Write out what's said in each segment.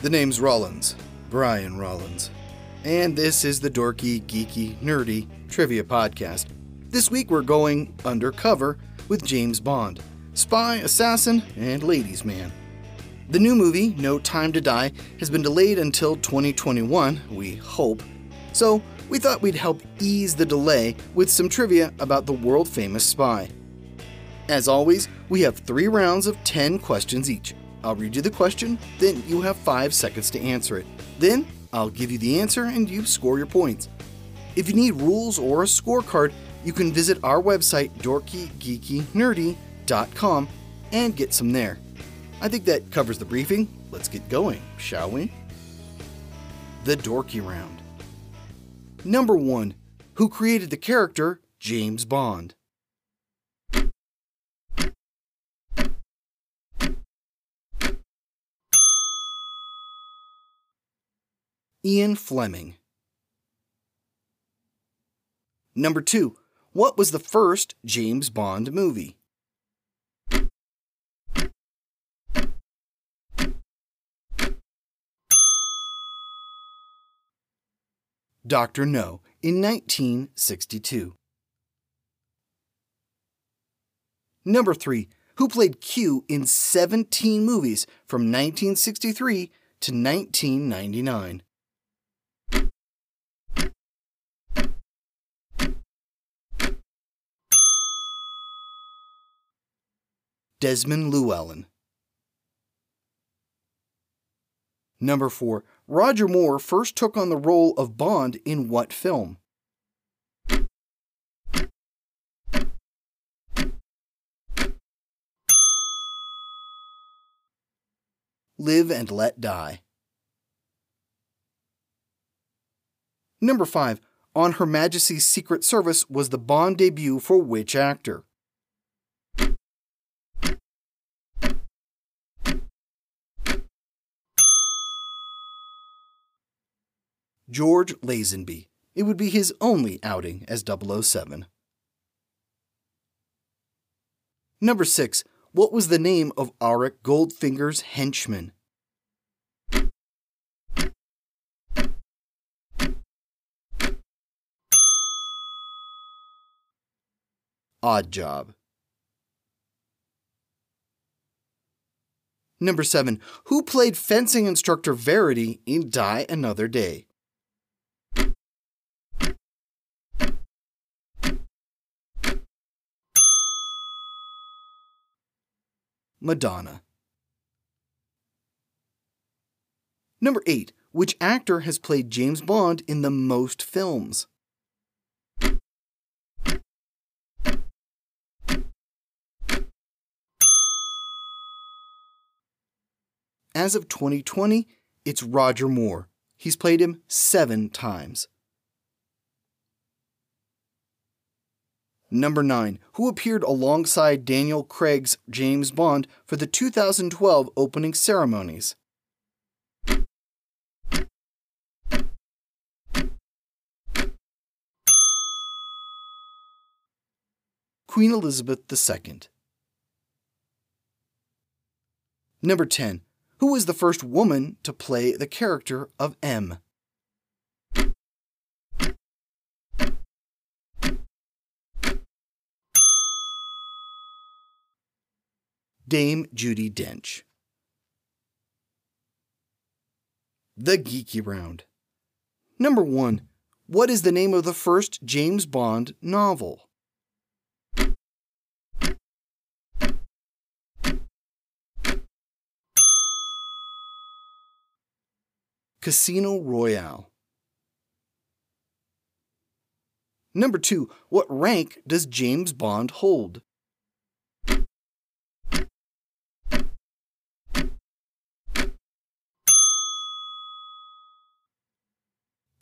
The name's Rollins, Brian Rollins, and this is the Dorky, Geeky, Nerdy Trivia Podcast. This week we're going undercover with James Bond, spy, assassin, and ladies' man. The new movie, No Time to Die, has been delayed until 2021, we hope. So, we thought we'd help ease the delay with some trivia about the world famous spy. As always, we have three rounds of 10 questions each. I'll read you the question, then you have five seconds to answer it. Then I'll give you the answer and you score your points. If you need rules or a scorecard, you can visit our website, dorkygeekynerdy.com, and get some there. I think that covers the briefing. Let's get going, shall we? The Dorky Round. Number 1. Who created the character James Bond? Ian Fleming. Number 2. What was the first James Bond movie? Dr. No in 1962. Number 3. Who played Q in 17 movies from 1963 to 1999? Desmond Llewellyn. Number 4. Roger Moore first took on the role of Bond in what film? Live and Let Die. Number 5. On Her Majesty's Secret Service was the Bond debut for which actor? George Lazenby. It would be his only outing as 007. Number 6. What was the name of Auric Goldfinger's henchman? Odd Job. Number 7. Who played fencing instructor Verity in Die Another Day? Madonna. Number 8. Which actor has played James Bond in the most films? As of 2020, it's Roger Moore. He's played him seven times. Number 9. Who appeared alongside Daniel Craig's James Bond for the 2012 opening ceremonies? Queen Elizabeth II. Number 10. Who was the first woman to play the character of M? Dame Judi Dench. The Geeky Round. Number 1. What is the name of the first James Bond novel? Casino Royale. Number 2. What rank does James Bond hold?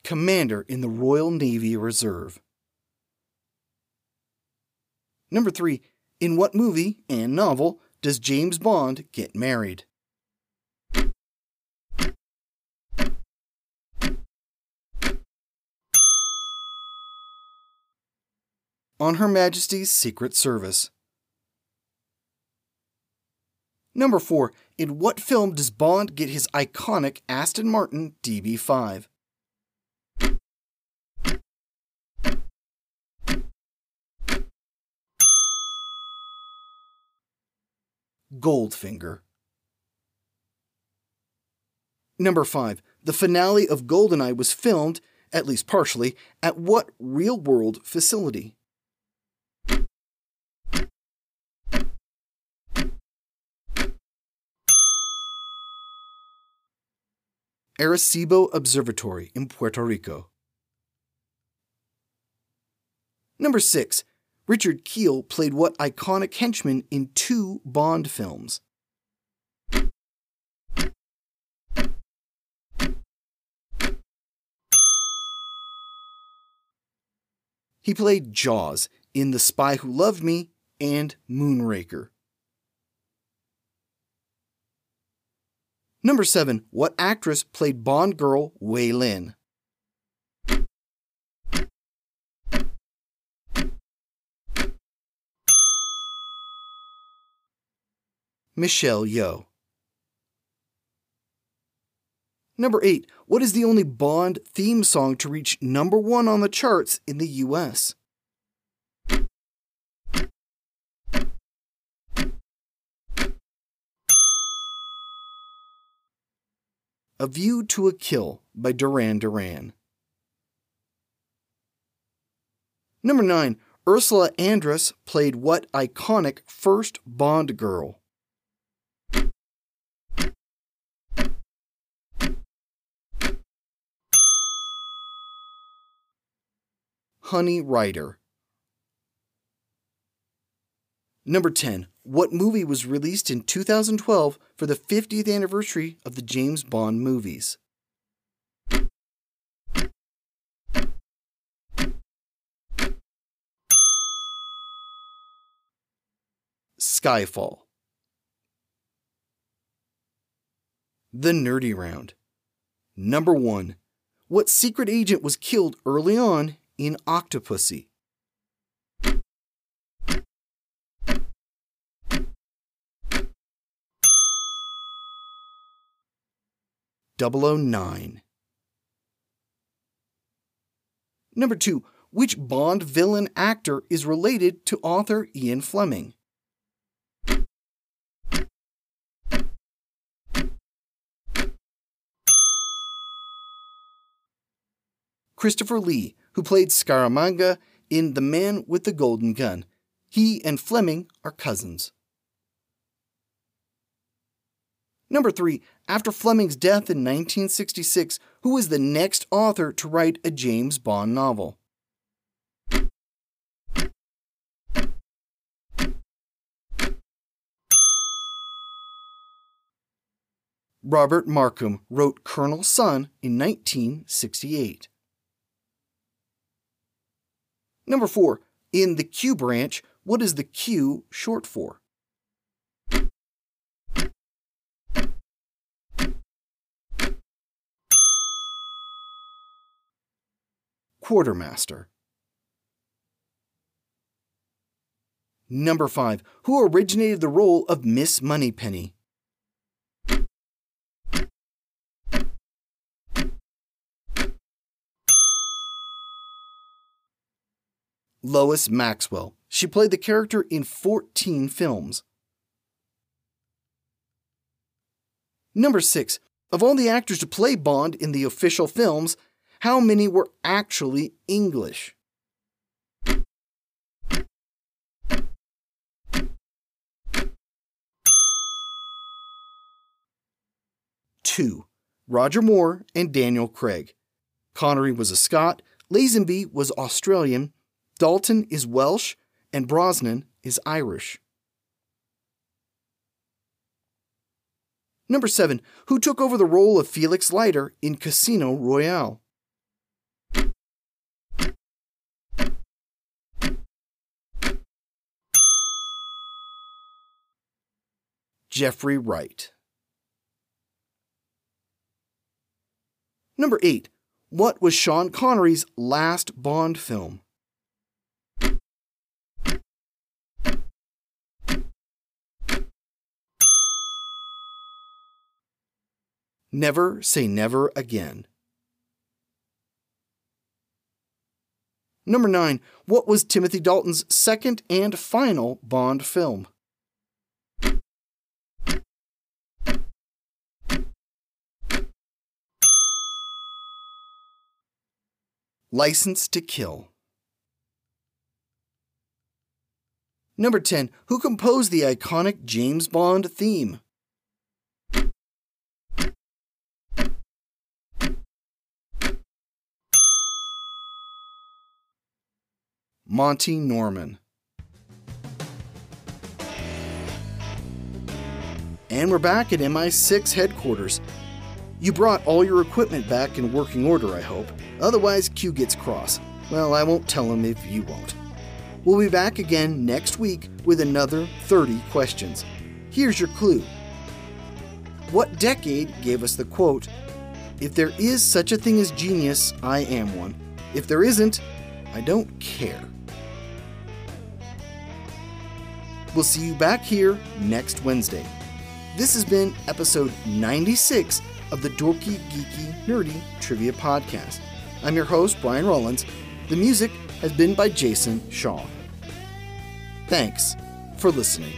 Commander in the Royal Navy Reserve. Number 3. In what movie and novel does James Bond get married? On Her Majesty's Secret Service. Number 4. In what film does Bond get his iconic Aston Martin DB5? Goldfinger. Number 5. The finale of GoldenEye was filmed, at least partially, at what real world facility? Arecibo Observatory in Puerto Rico. Number 6. Richard Kiel played what iconic henchman in two Bond films? He played Jaws in The Spy Who Loved Me and Moonraker. Number 7. What actress played Bond girl Wai Lin? Michelle Yeoh. Number 8. What is the only Bond theme song to reach number 1 on the charts in the US? A View to a Kill by Duran Duran. Number 9. Ursula Andress played what iconic first Bond girl? Honey Rider. Number 10. What movie was released in 2012 for the 50th anniversary of the James Bond movies? Skyfall. The Nerdy Round. Number 1. What secret agent was killed early on in Octopussy? Double O Nine. Number two, which Bond villain actor is related to author Ian Fleming? Christopher Lee, who played Scaramanga in The Man with the Golden Gun. He and Fleming are cousins. Number 3. After Fleming's death in 1966, who was the next author to write a James Bond novel? Robert Markham wrote Colonel Sun in 1968. Number 4. In the Q branch, what is the Q short for? Quartermaster. Number 5. Who originated the role of Miss Moneypenny? Lois Maxwell. She played the character in 14 films. Number 6. Of all the actors to play Bond in the official films, how many were actually English? Two. Roger Moore and Daniel Craig. Connery was a Scot, Lazenby was Australian, Dalton is Welsh, and Brosnan is Irish. Number 7. Who took over the role of Felix Leiter in Casino Royale? Jeffrey Wright. Number 8. What was Sean Connery's last Bond film? Never Say Never Again. Number 9. What was Timothy Dalton's second and final Bond film? License to Kill. Number 10. Who composed the iconic James Bond theme? Monty Norman. And we're back at MI6 headquarters. You brought all your equipment back in working order, I hope. Otherwise, Q gets cross. Well, I won't tell him if you won't. We'll be back again next week with another 30 questions. Here's your clue What decade gave us the quote, If there is such a thing as genius, I am one. If there isn't, I don't care. We'll see you back here next Wednesday. This has been episode 96 of the Dorky, Geeky, Nerdy Trivia Podcast. I'm your host, Brian Rollins. The music has been by Jason Shaw. Thanks for listening.